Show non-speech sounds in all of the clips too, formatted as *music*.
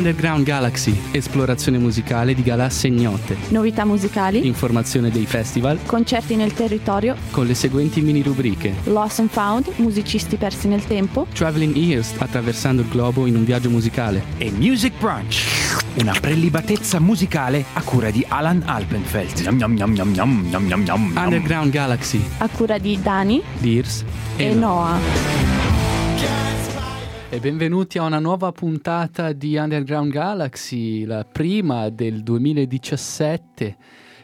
Underground Galaxy, esplorazione musicale di galassie ignote. Novità musicali. Informazione dei festival. Concerti nel territorio. Con le seguenti mini rubriche. Lost and Found, musicisti persi nel tempo. Traveling Ears, attraversando il globo in un viaggio musicale. E Music Brunch, una prelibatezza musicale a cura di Alan Alpenfeld. Yum, yum, yum, Underground Galaxy. A cura di Dani. Dears e, e Noah e benvenuti a una nuova puntata di Underground Galaxy, la prima del 2017.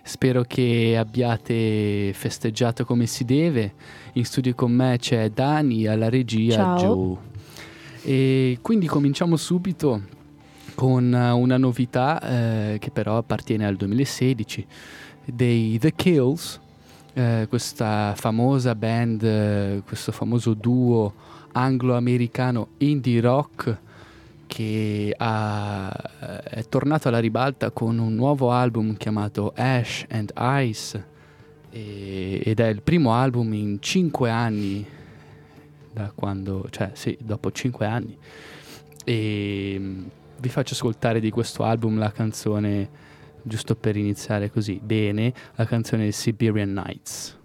Spero che abbiate festeggiato come si deve. In studio con me c'è Dani, alla regia Ciao. Joe. E quindi cominciamo subito con una novità eh, che però appartiene al 2016 dei The Kills, eh, questa famosa band, eh, questo famoso duo anglo-americano indie rock che ha, è tornato alla ribalta con un nuovo album chiamato Ash and Ice e, ed è il primo album in cinque anni da quando, cioè sì, dopo cinque anni. E mm, vi faccio ascoltare di questo album la canzone giusto per iniziare così bene la canzone Siberian Nights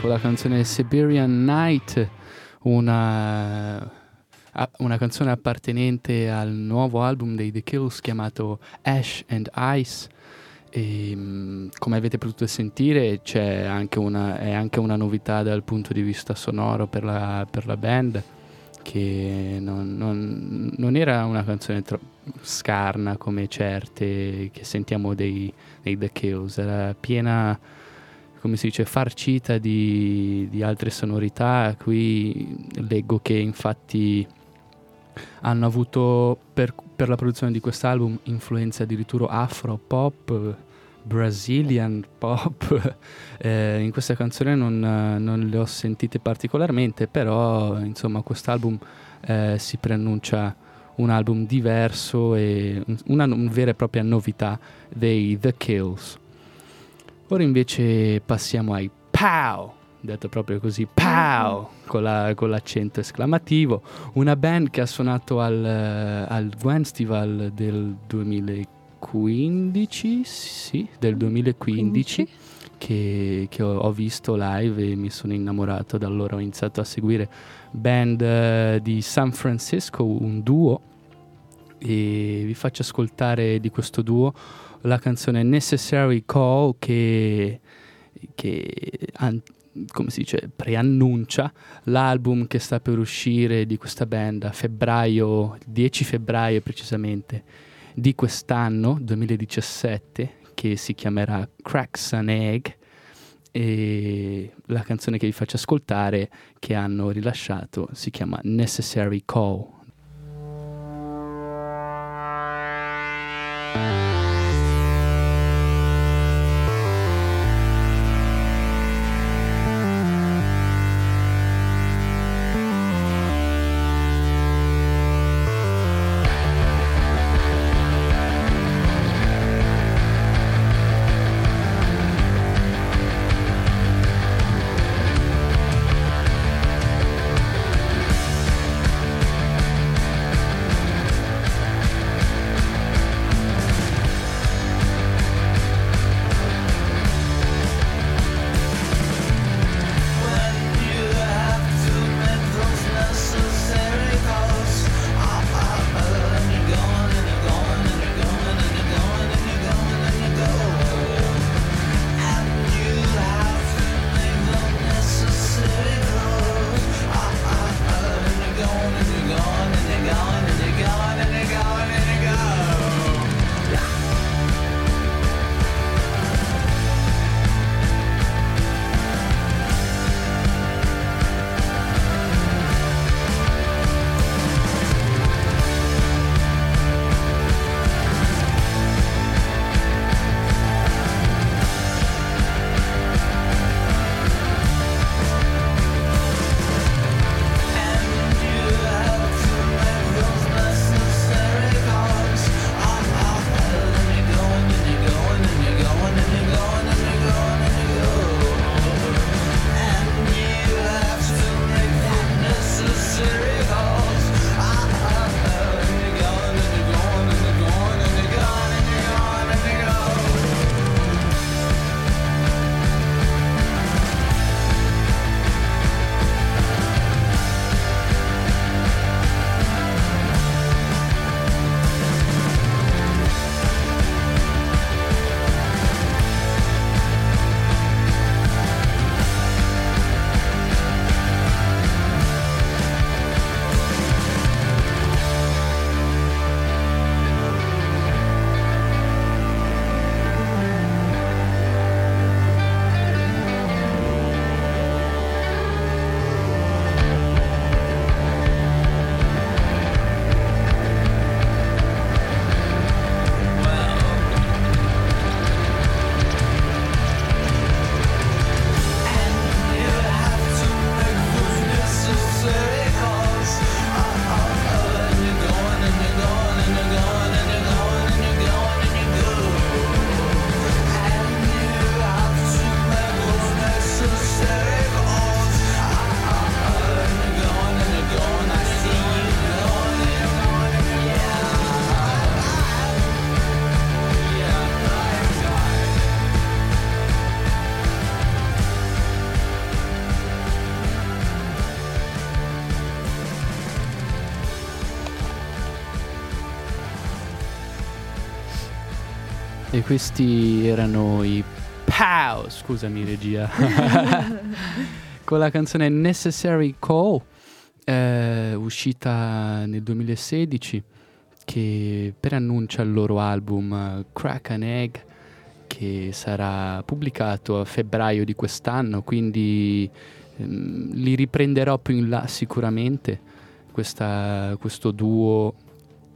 Kills con la canzone Siberian Night, una, una canzone appartenente al nuovo album dei The Kills chiamato Ash and Ice. E, mm, come avete potuto sentire anche una, è anche una novità dal punto di vista sonoro per la, per la band che non, non, non, era una canzone troppo scarna come certe che sentiamo dei, dei The Kills, era piena, come si dice, farcita di, di altre sonorità. Qui leggo che infatti hanno avuto per, per la produzione di quest'album influenze addirittura afro, pop, Brazilian pop. *laughs* Eh, in questa canzone non, non, le ho sentite particolarmente, però insomma quest'album eh, si preannuncia un album diverso e una, una vera e propria novità dei The Kills. Ora invece passiamo ai POW, detto proprio così, POW, con, la, con l'accento esclamativo, una band che ha suonato al, al Gwenstival del 2015, sì, del 2015. Che, che ho, ho, visto live e mi sono innamorato da allora ho iniziato a seguire band uh, di San Francisco un duo e vi faccio ascoltare di questo duo la canzone Necessary Call che, che an- come si dice, preannuncia l'album che sta per uscire di questa band a febbraio, 10 febbraio precisamente, di quest'anno, 2017, che si chiamerà Cracks an Egg. E la canzone che vi faccio ascoltare che hanno rilasciato si chiama Necessary Call questi erano i Pow, scusami regia, *laughs* con la canzone Necessary Call, eh, uscita nel 2016, che preannuncia il loro album eh, Crack an Egg, che sarà pubblicato a febbraio di quest'anno, quindi ehm, li riprenderò più in là sicuramente, questa, questo duo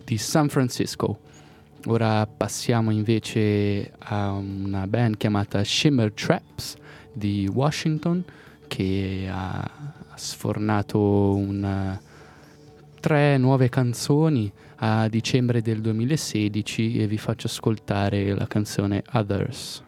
di San Francisco. Ora passiamo invece a una band chiamata Shimmer Traps di Washington che ha, sfornato una, tre nuove canzoni a dicembre del 2016 e vi faccio ascoltare la canzone Others.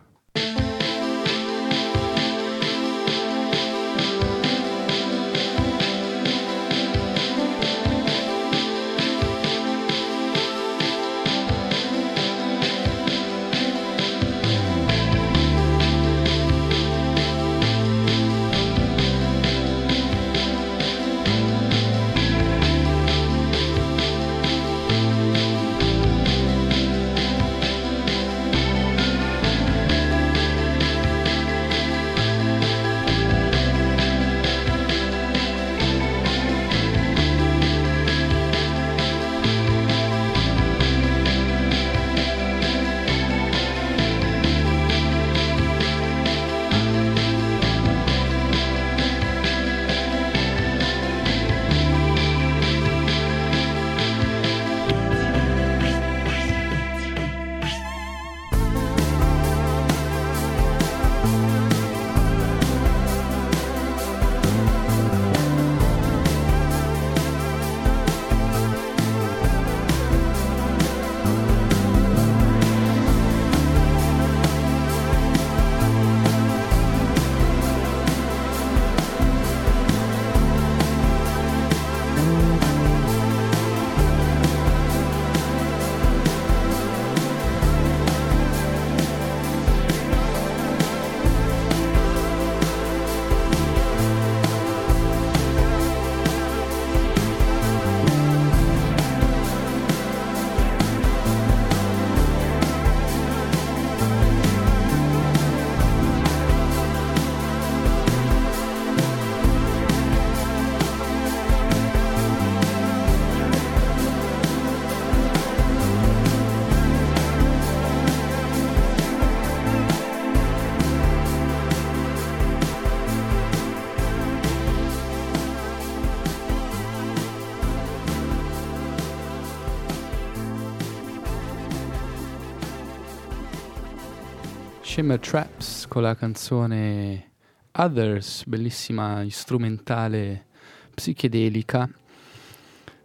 Shimmer Traps con la canzone Others, bellissima strumentale psichedelica,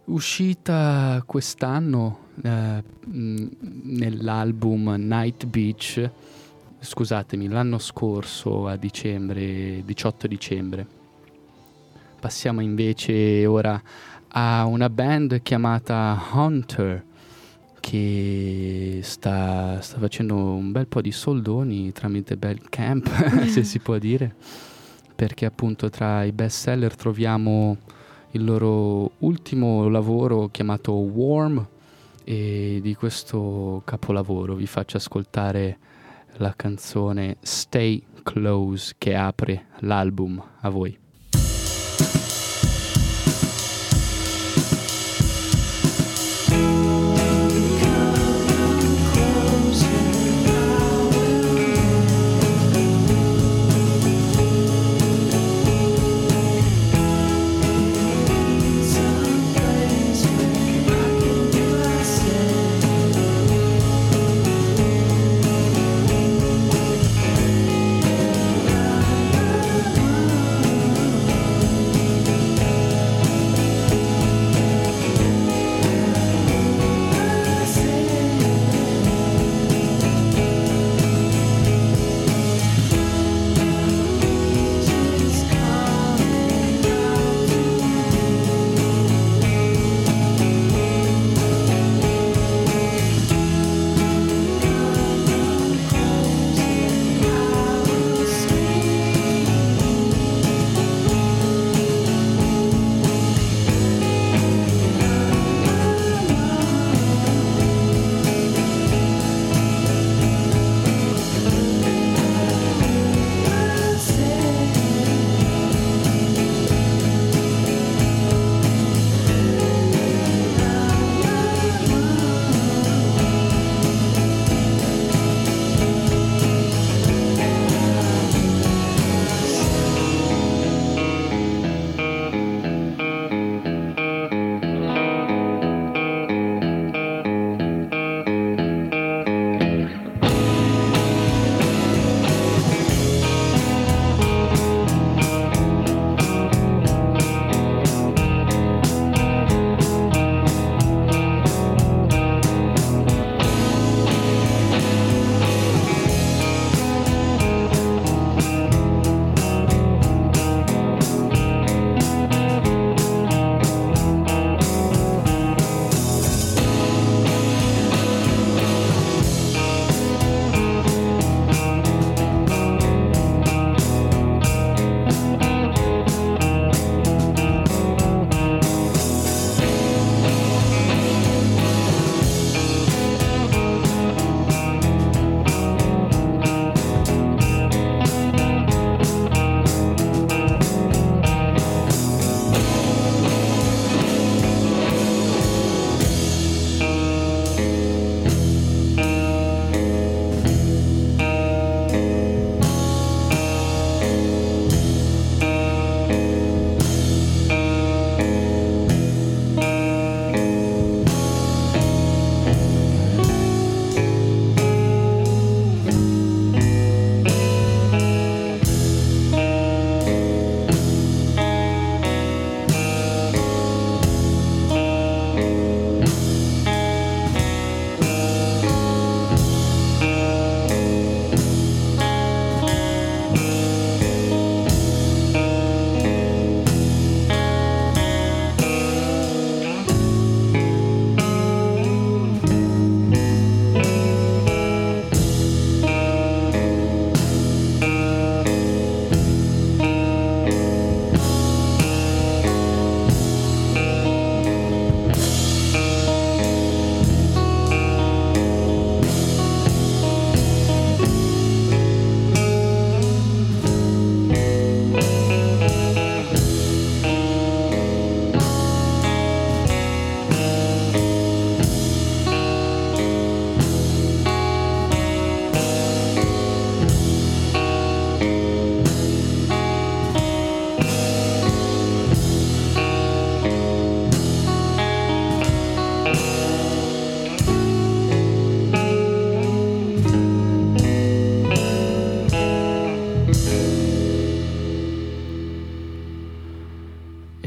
uscita quest'anno eh, nell'album Night Beach, scusatemi, l'anno scorso a dicembre, 18 dicembre. Passiamo invece ora a una band chiamata Hunter che sta, sta, facendo un bel po' di soldoni tramite Bell Camp, *laughs* se si può dire, perché appunto tra i best seller troviamo il loro ultimo lavoro chiamato Warm e di questo capolavoro vi faccio ascoltare la canzone Stay Close che apre l'album a voi.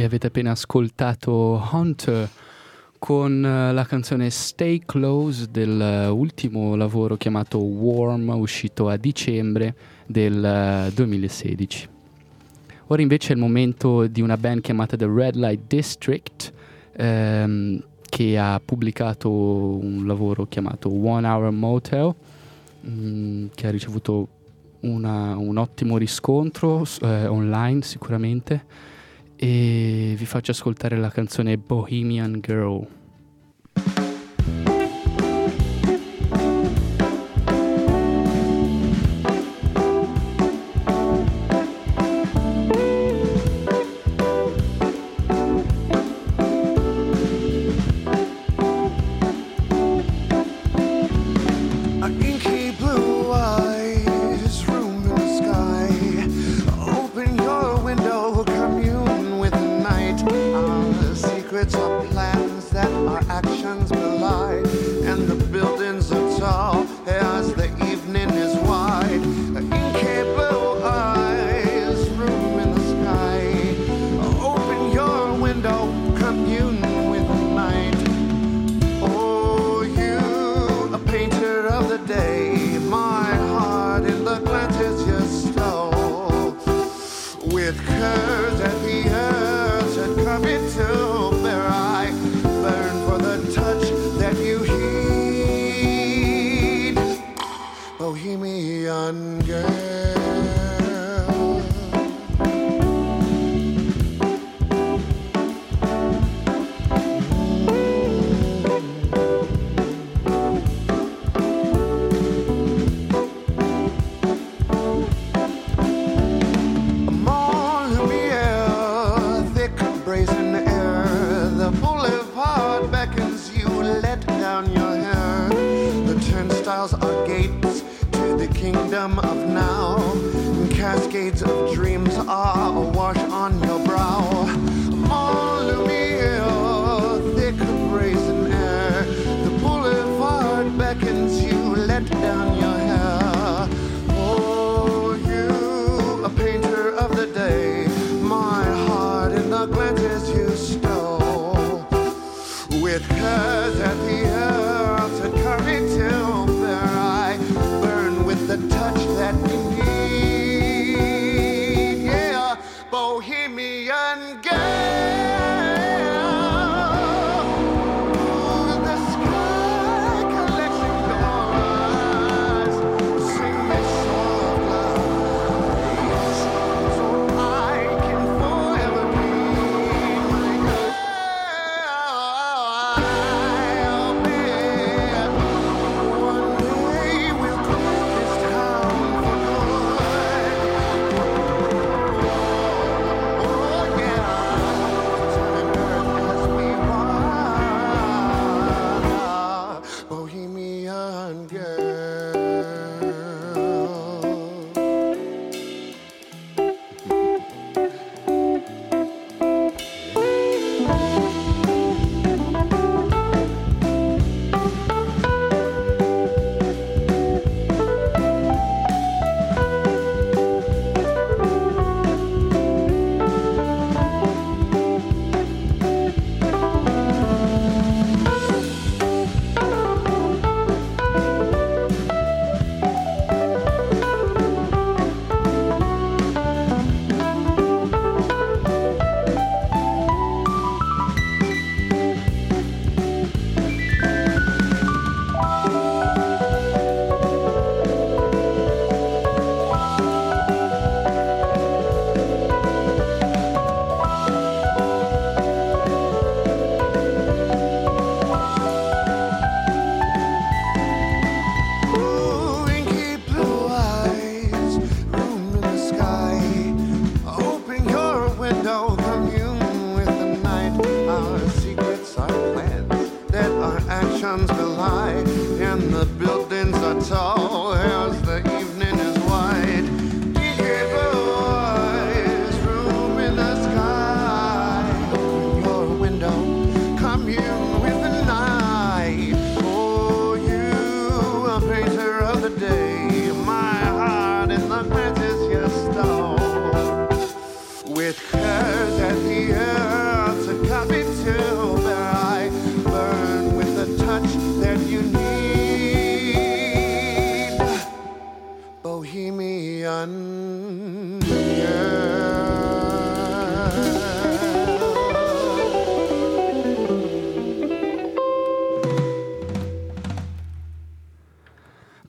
Avete appena ascoltato Hunter con eh, la canzone Stay Close dell'ultimo lavoro chiamato Warm uscito a dicembre del eh, 2016. Ora invece è il momento di una band chiamata The Red Light District ehm, che ha pubblicato un lavoro chiamato One Hour Motel mm, che ha ricevuto una, un ottimo riscontro eh, online sicuramente e vi faccio ascoltare la canzone Bohemian Girl.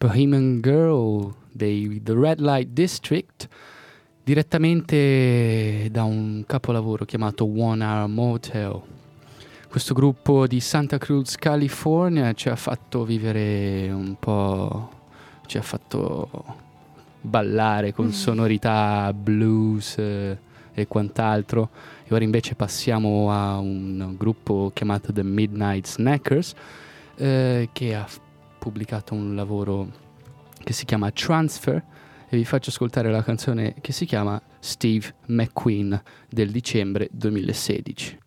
Bohemian Girl dei The Red Light District, direttamente da un capolavoro chiamato One Hour Motel. Questo gruppo di Santa Cruz, California, ci ha fatto vivere un po', ci ha fatto ballare con sonorità blues eh, e quant'altro. E ora invece passiamo a un gruppo chiamato The Midnight Snackers eh, che ha pubblicato un lavoro che si chiama Transfer e vi faccio ascoltare la canzone che si chiama Steve McQueen del dicembre 2016.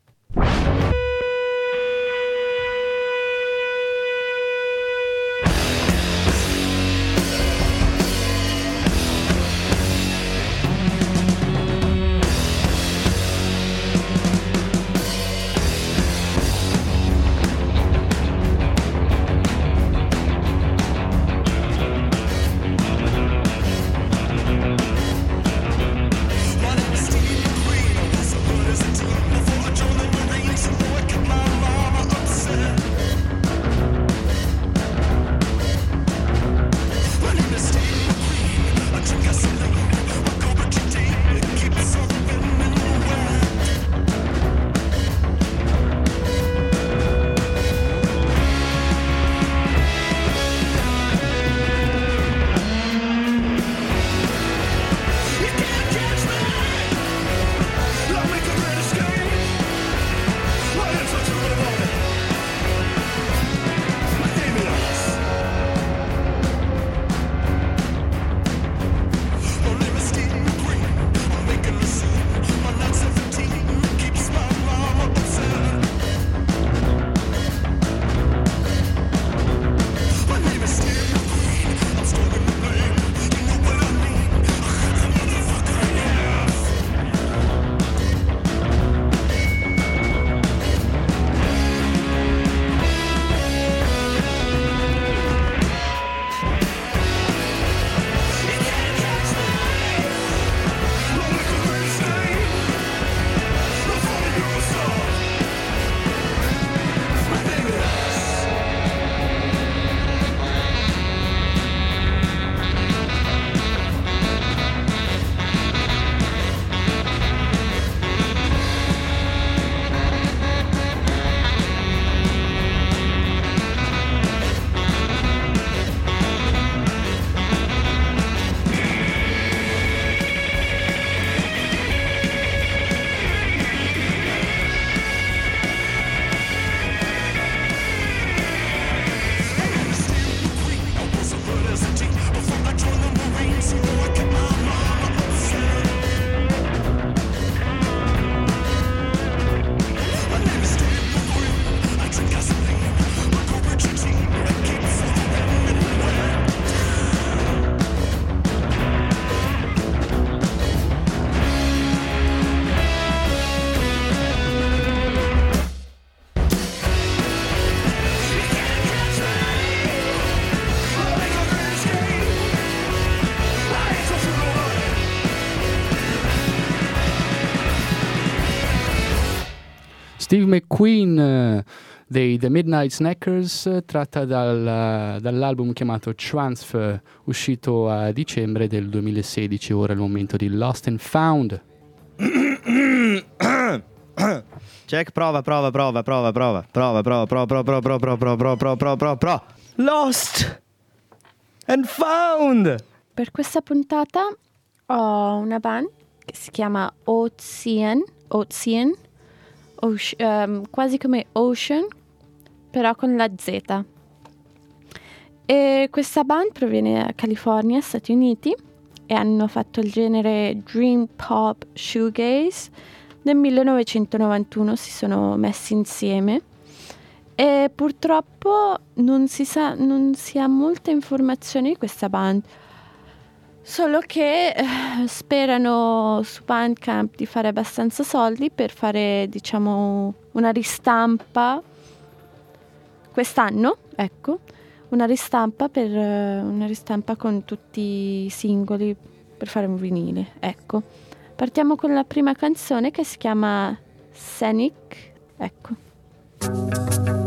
Steve McQueen eh, dei The Midnight Snackers, eh, tratta dal- dall'album chiamato Transfer, uscito a dicembre del 2016. Ora è il momento di Lost and Found. Check, prova, prova, prova, prova, prova, prova, prova, prova, prova, prova, prova, prova, prova, prova, prova, prova, prova, prova. Lost and found. Per questa puntata ho una band che si chiama Ocean, Ocean, Oce- ehm, quasi come Ocean, però con la Z. E questa band proviene da California, Stati Uniti, e hanno fatto il genere Dream Pop Shoegaze. Nel 1991 si sono messi insieme e purtroppo non si, sa, non si ha molta informazione di questa band. Solo che eh, sperano su Bandcamp di fare abbastanza soldi per fare, diciamo, una ristampa quest'anno, ecco, una ristampa per eh, una ristampa con tutti i singoli per fare un vinile, ecco. Partiamo con la prima canzone che si chiama Scenic, ecco.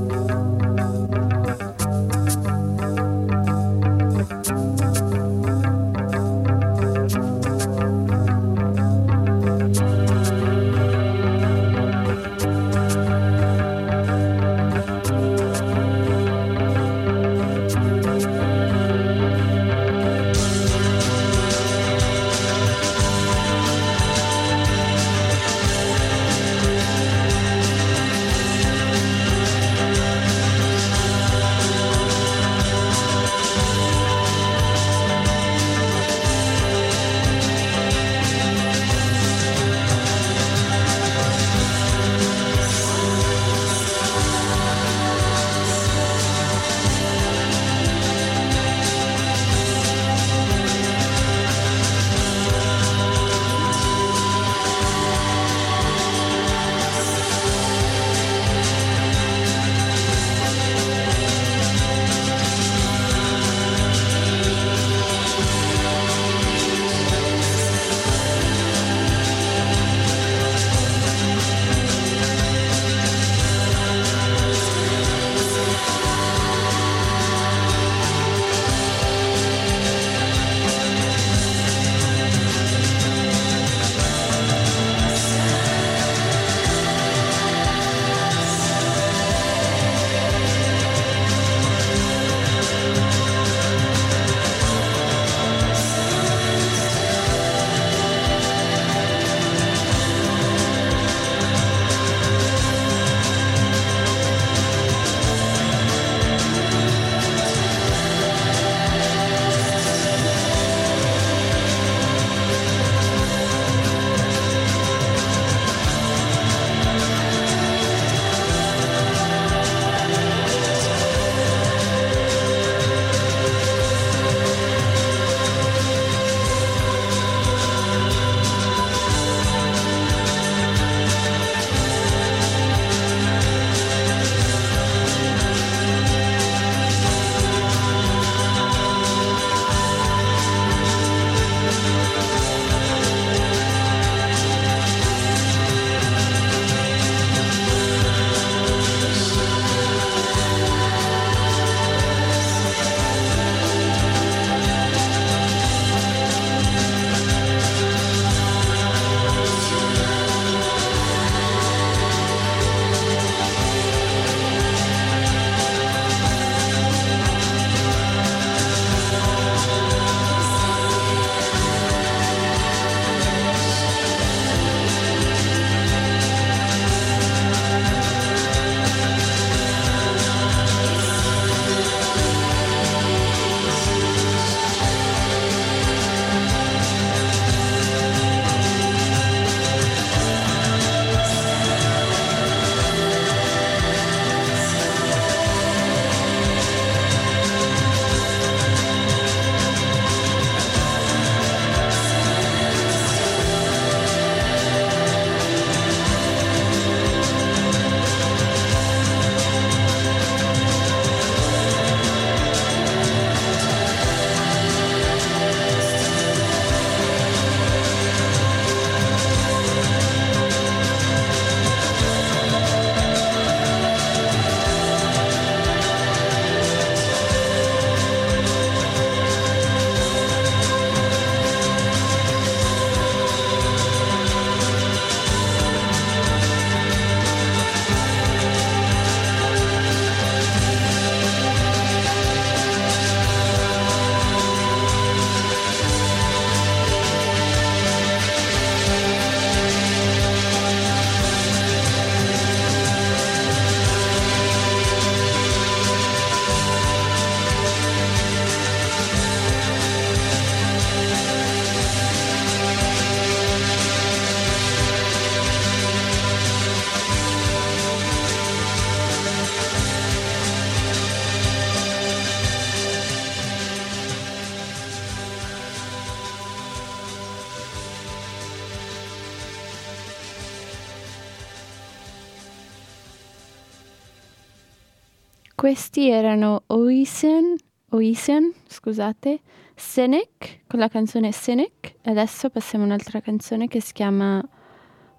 Questi erano Oisian, Oisian, scusate, Cynic, con la canzone Cynic. Adesso passiamo a un'altra canzone che si chiama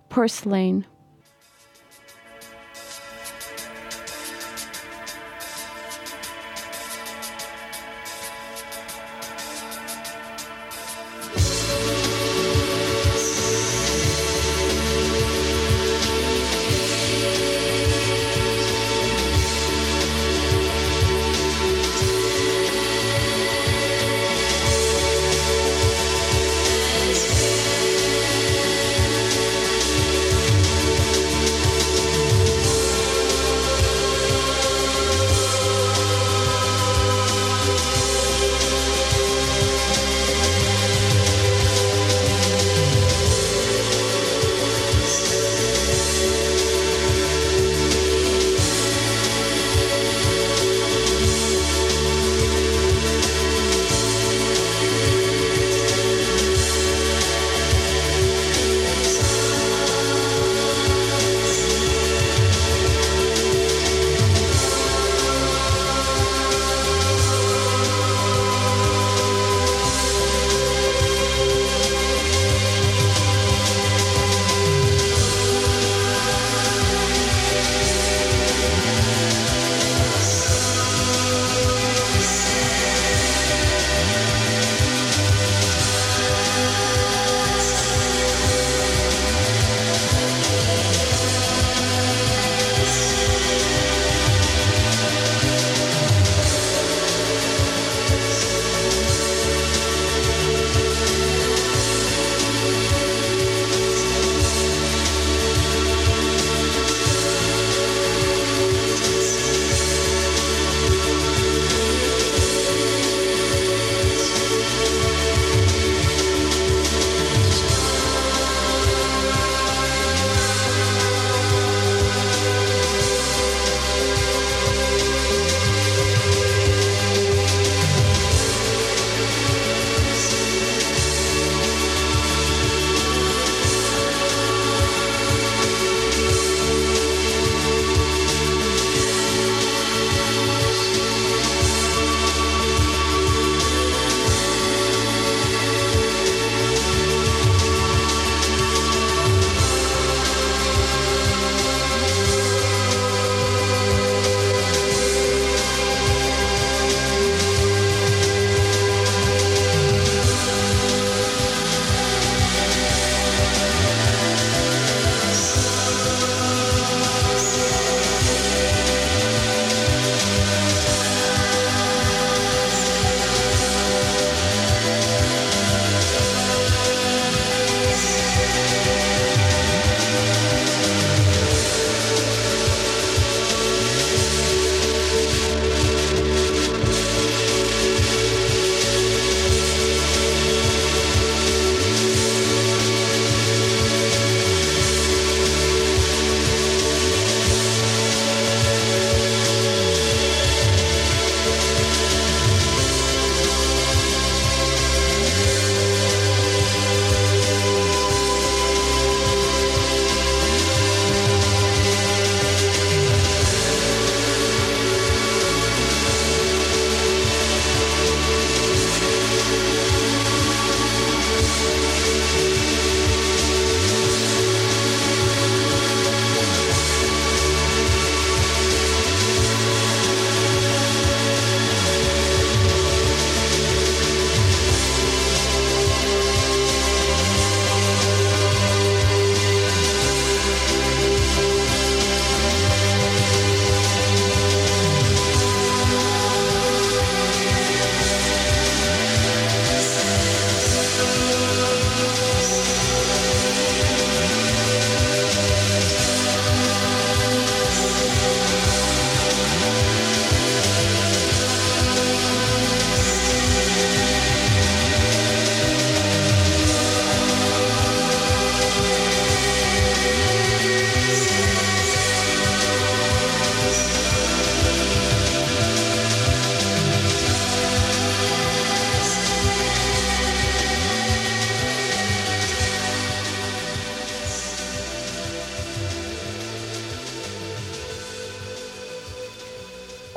Porcelain.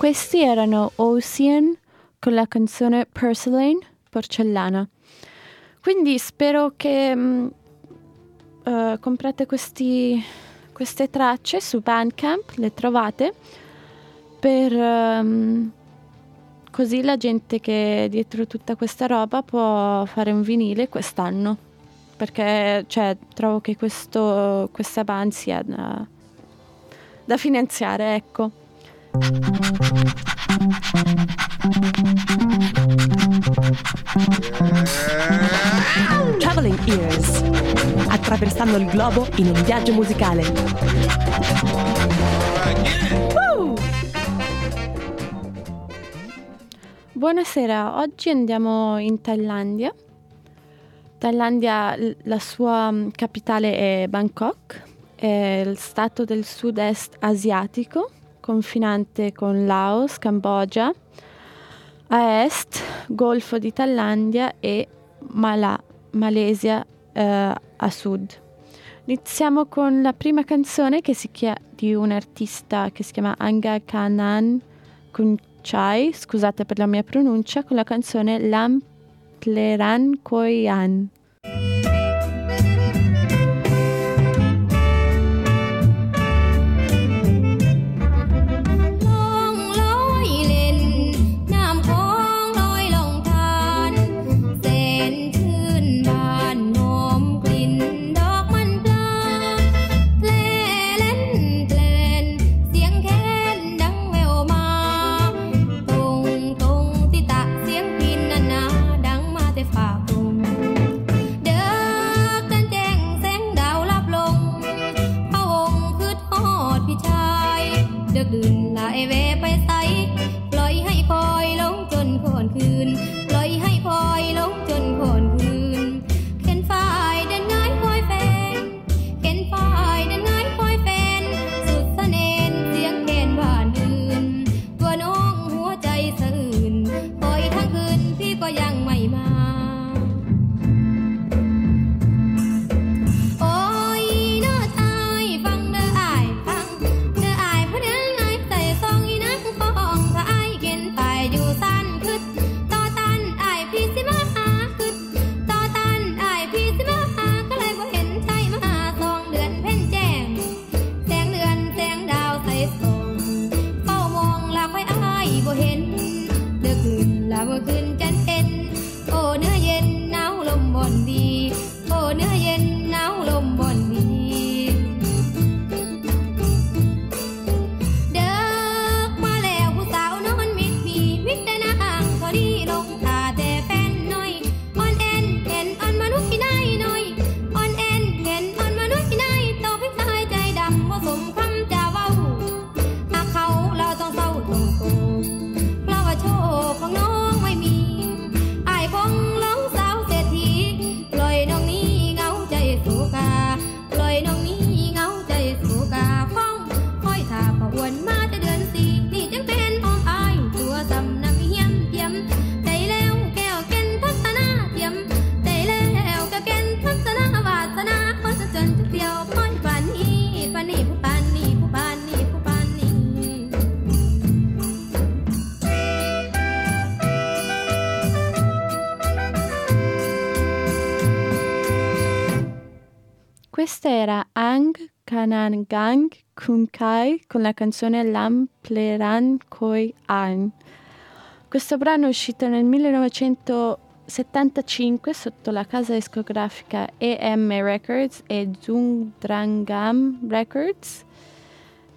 Questi erano Ocean con la canzone Porcelain, porcellana. Quindi spero che mh, uh, comprate questi, queste tracce su Bandcamp, le trovate, per, um, così la gente che è dietro tutta questa roba può fare un vinile quest'anno. Perché cioè, trovo che questo, questa band sia da, da finanziare, ecco. Traveling Ears. Attraversando il globo in un viaggio musicale. Buonasera, oggi andiamo in Thailandia. Thailandia, la sua mm, capitale è Bangkok, è il stato del sud-est asiatico confinante con Laos, Cambogia, a est Golfo di Thailandia e Mala, Malesia eh, a sud. Iniziamo con la prima canzone che si chiama, di un artista che si chiama Anga Kanan Kunchai, scusate per la mia pronuncia, con la canzone Lam Pleran Koyan. 么你 Questa era Ang Kanangang Kunkai con la canzone Lam Pleran Koi An. Questo brano è uscito nel 1975 sotto la casa discografica EM Records e Dung Zungdrangam Records.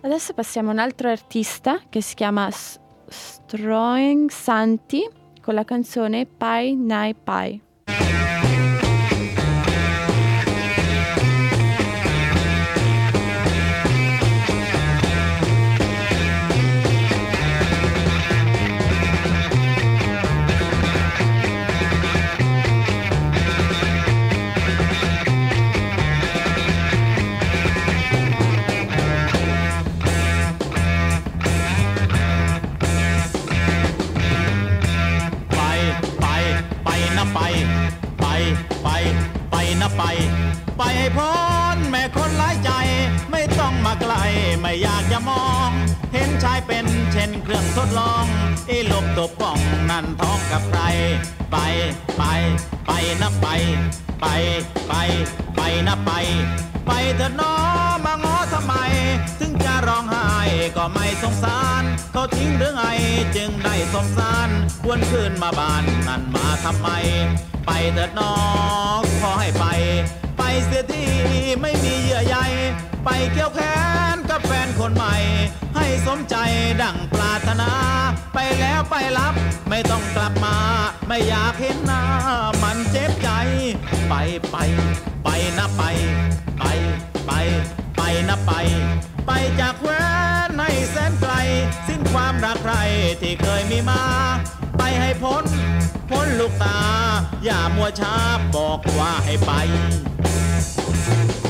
Adesso passiamo a un altro artista che si chiama S- Stroing Santi con la canzone Pai Nai Pai. เถิดน้อมาง้อทำไม ถึงจะร้องไห้ก็ไม่สงสาร เขาทิ้งหรือไงจึงได้สงสารควรคืนมาบ้านนั่นมาทำไม ไปเถิดน้องขอให้ไป ไปเสียทีไม่มีเยื่อใยไปเกี่ยวแขนกับแฟนคนใหม่ ให้สมใจดั่งปรารถนา ไปแล้วไปรับไม่ต้องกลับมา ไม่อยากเห็นหน้ามันเจ็บใจ ไปไป ไปนะไป ไป ไป ไปนะไป ไปจากแคว้นให้แสนไกล สิ้นความรักใครที่เคยมีมา ไปให้พ้น พ้นลูกตา อย่ามัวช้าบอกว่าให้ไปไป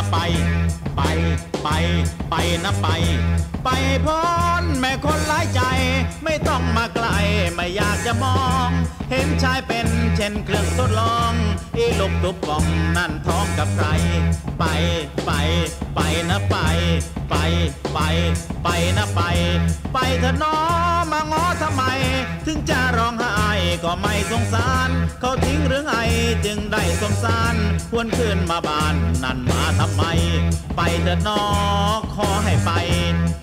นะไป ไปไปไปนะไป ไปพ้นแม่คนหลายใจ ไม่ต้องมาไกลไม่อยากจะมอง เห็นชายเป็นเช่นเครื่องทดลอง อีลูกตุบกล่องนั่นท้องกับใคร ไปไปไปนะไป ไปไปไปนะไป ไปเถอะน้อมาง้อทำไม ถึงจะร้องไห้ ก็ไม่สงสาร เขาทิ้งหรือไงจึงได้สงสารควรคืนมาบ้านนั่นมาทำไม ไปเถิดนอขอให้ไป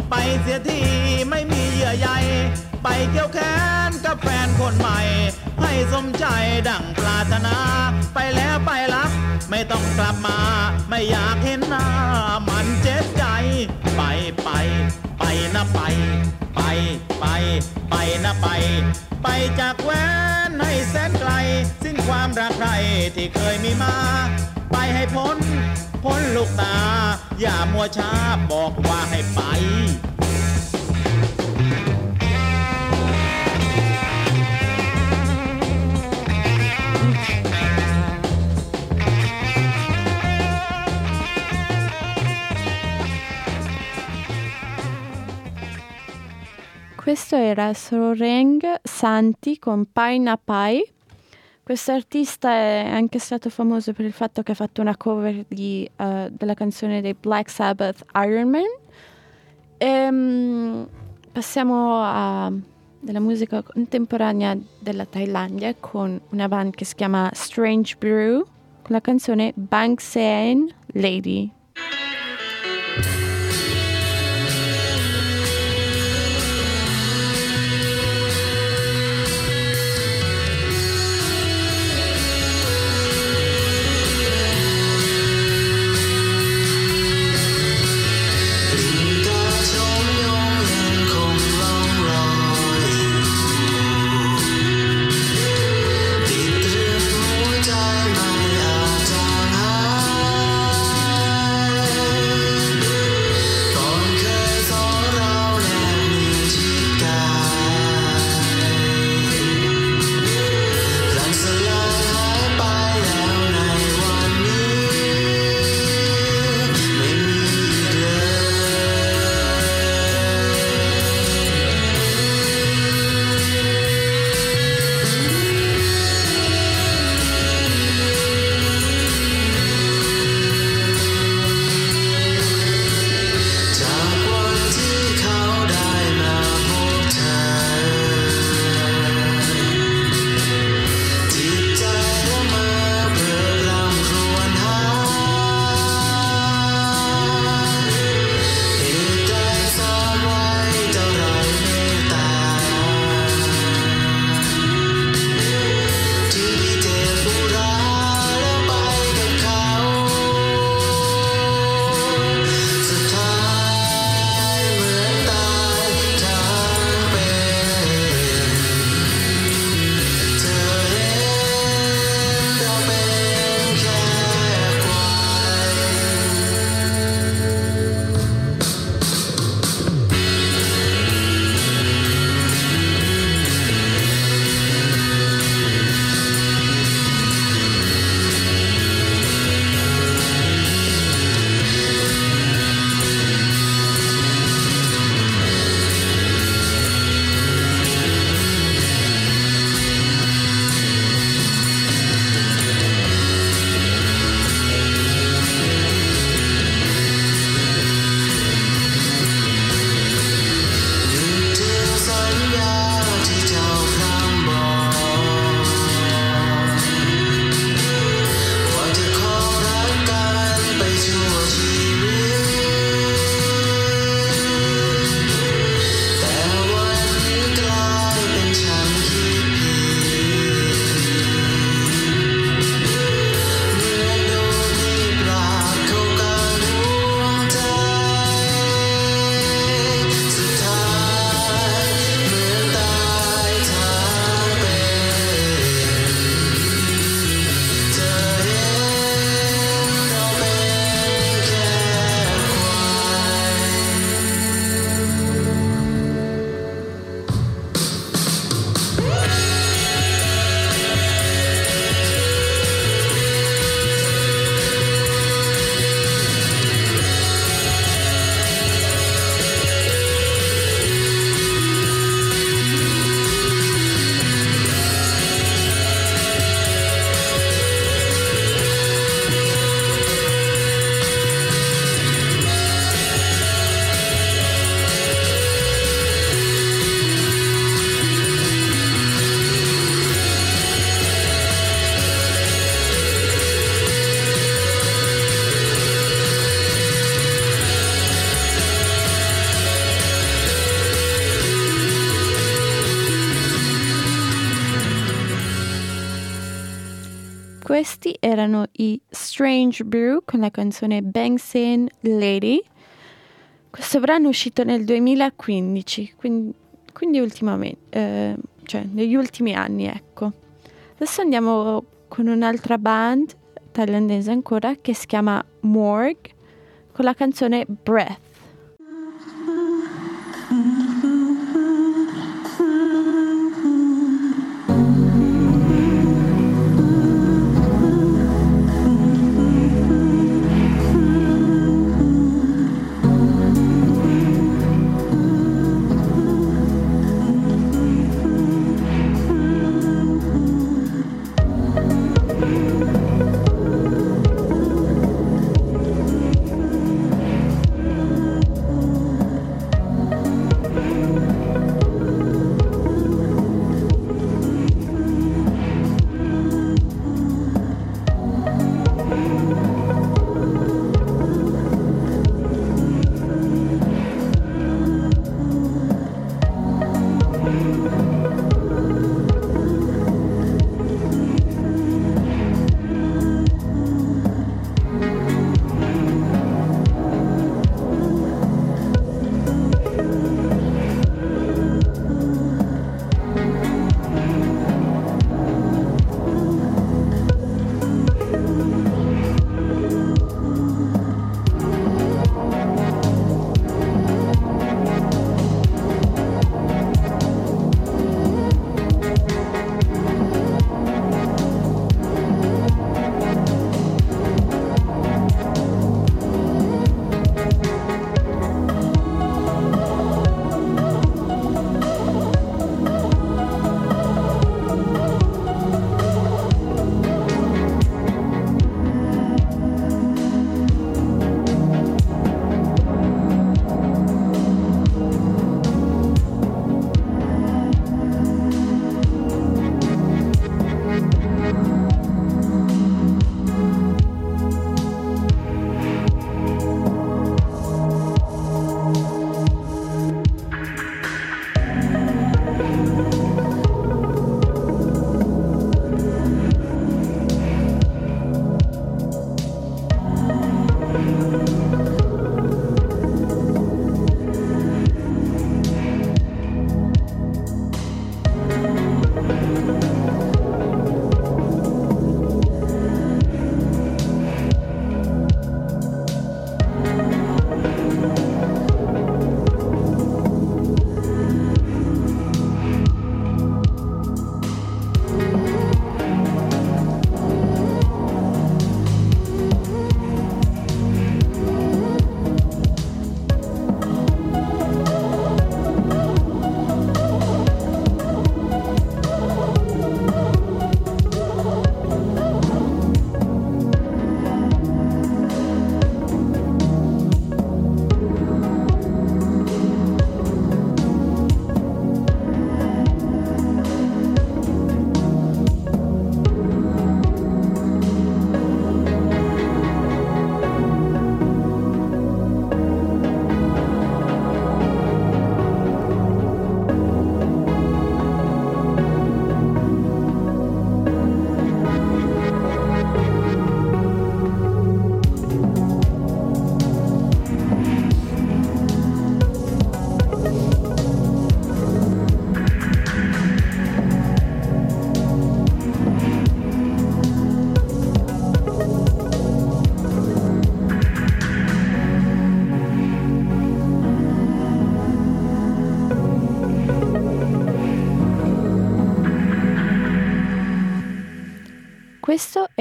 ไปเสียทีไม่มีเยื่อใยไปเกี่ยวแขนกับแฟนคนใหม่ ให้สมใจดั่งปรารถนา ไปแล้วไปรับไม่ต้องกลับมา ไม่อยากเห็นหน้า มันเจ็บใจ ไปไป ไปนะไป ไปไป ไปนะไปไปจากแว้นให้แสนไกล สิ้นความรักใครที่เคยมีมา ไปให้พ้น พ้นลูกตา อย่ามัวช้าบอกว่าให้ไป Questo era Soreng Santi con Pai Na Pai. Questo artista è anche stato famoso per il fatto che ha fatto una cover di, eh, della canzone dei Black Sabbath Iron Man. Ehm, passiamo a della musica contemporanea della Thailandia con una band che si chiama Strange Brew con la canzone Bang Seen Lady. Questi erano i Strange Brew con la canzone Bangsin Lady. Questo brano è uscito nel 2015, quindi, quindi ultimamente, eh, cioè negli ultimi anni, ecco. Adesso andiamo con un'altra band thailandese ancora che si chiama Morg con la canzone Breath.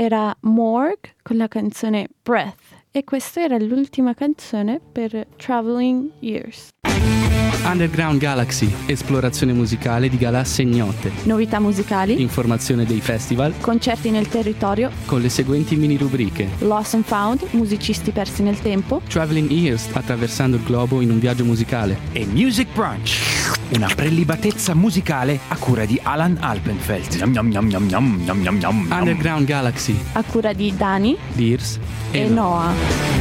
Era Morg con la canzone Breath e questa era l'ultima canzone per Traveling Years. Underground Galaxy, esplorazione musicale di galassie ignote, Novità musicali, informazione dei festival concerti nel territorio, con le seguenti mini rubriche. Lost and Found, musicisti persi nel tempo, Traveling Ears, attraversando il globo in un viaggio musicale. E Music Brunch, una prelibatezza musicale a cura di Alan Alpenfeld. Yum, yum, yum. Underground Galaxy, a cura di Dani Dears e Noah.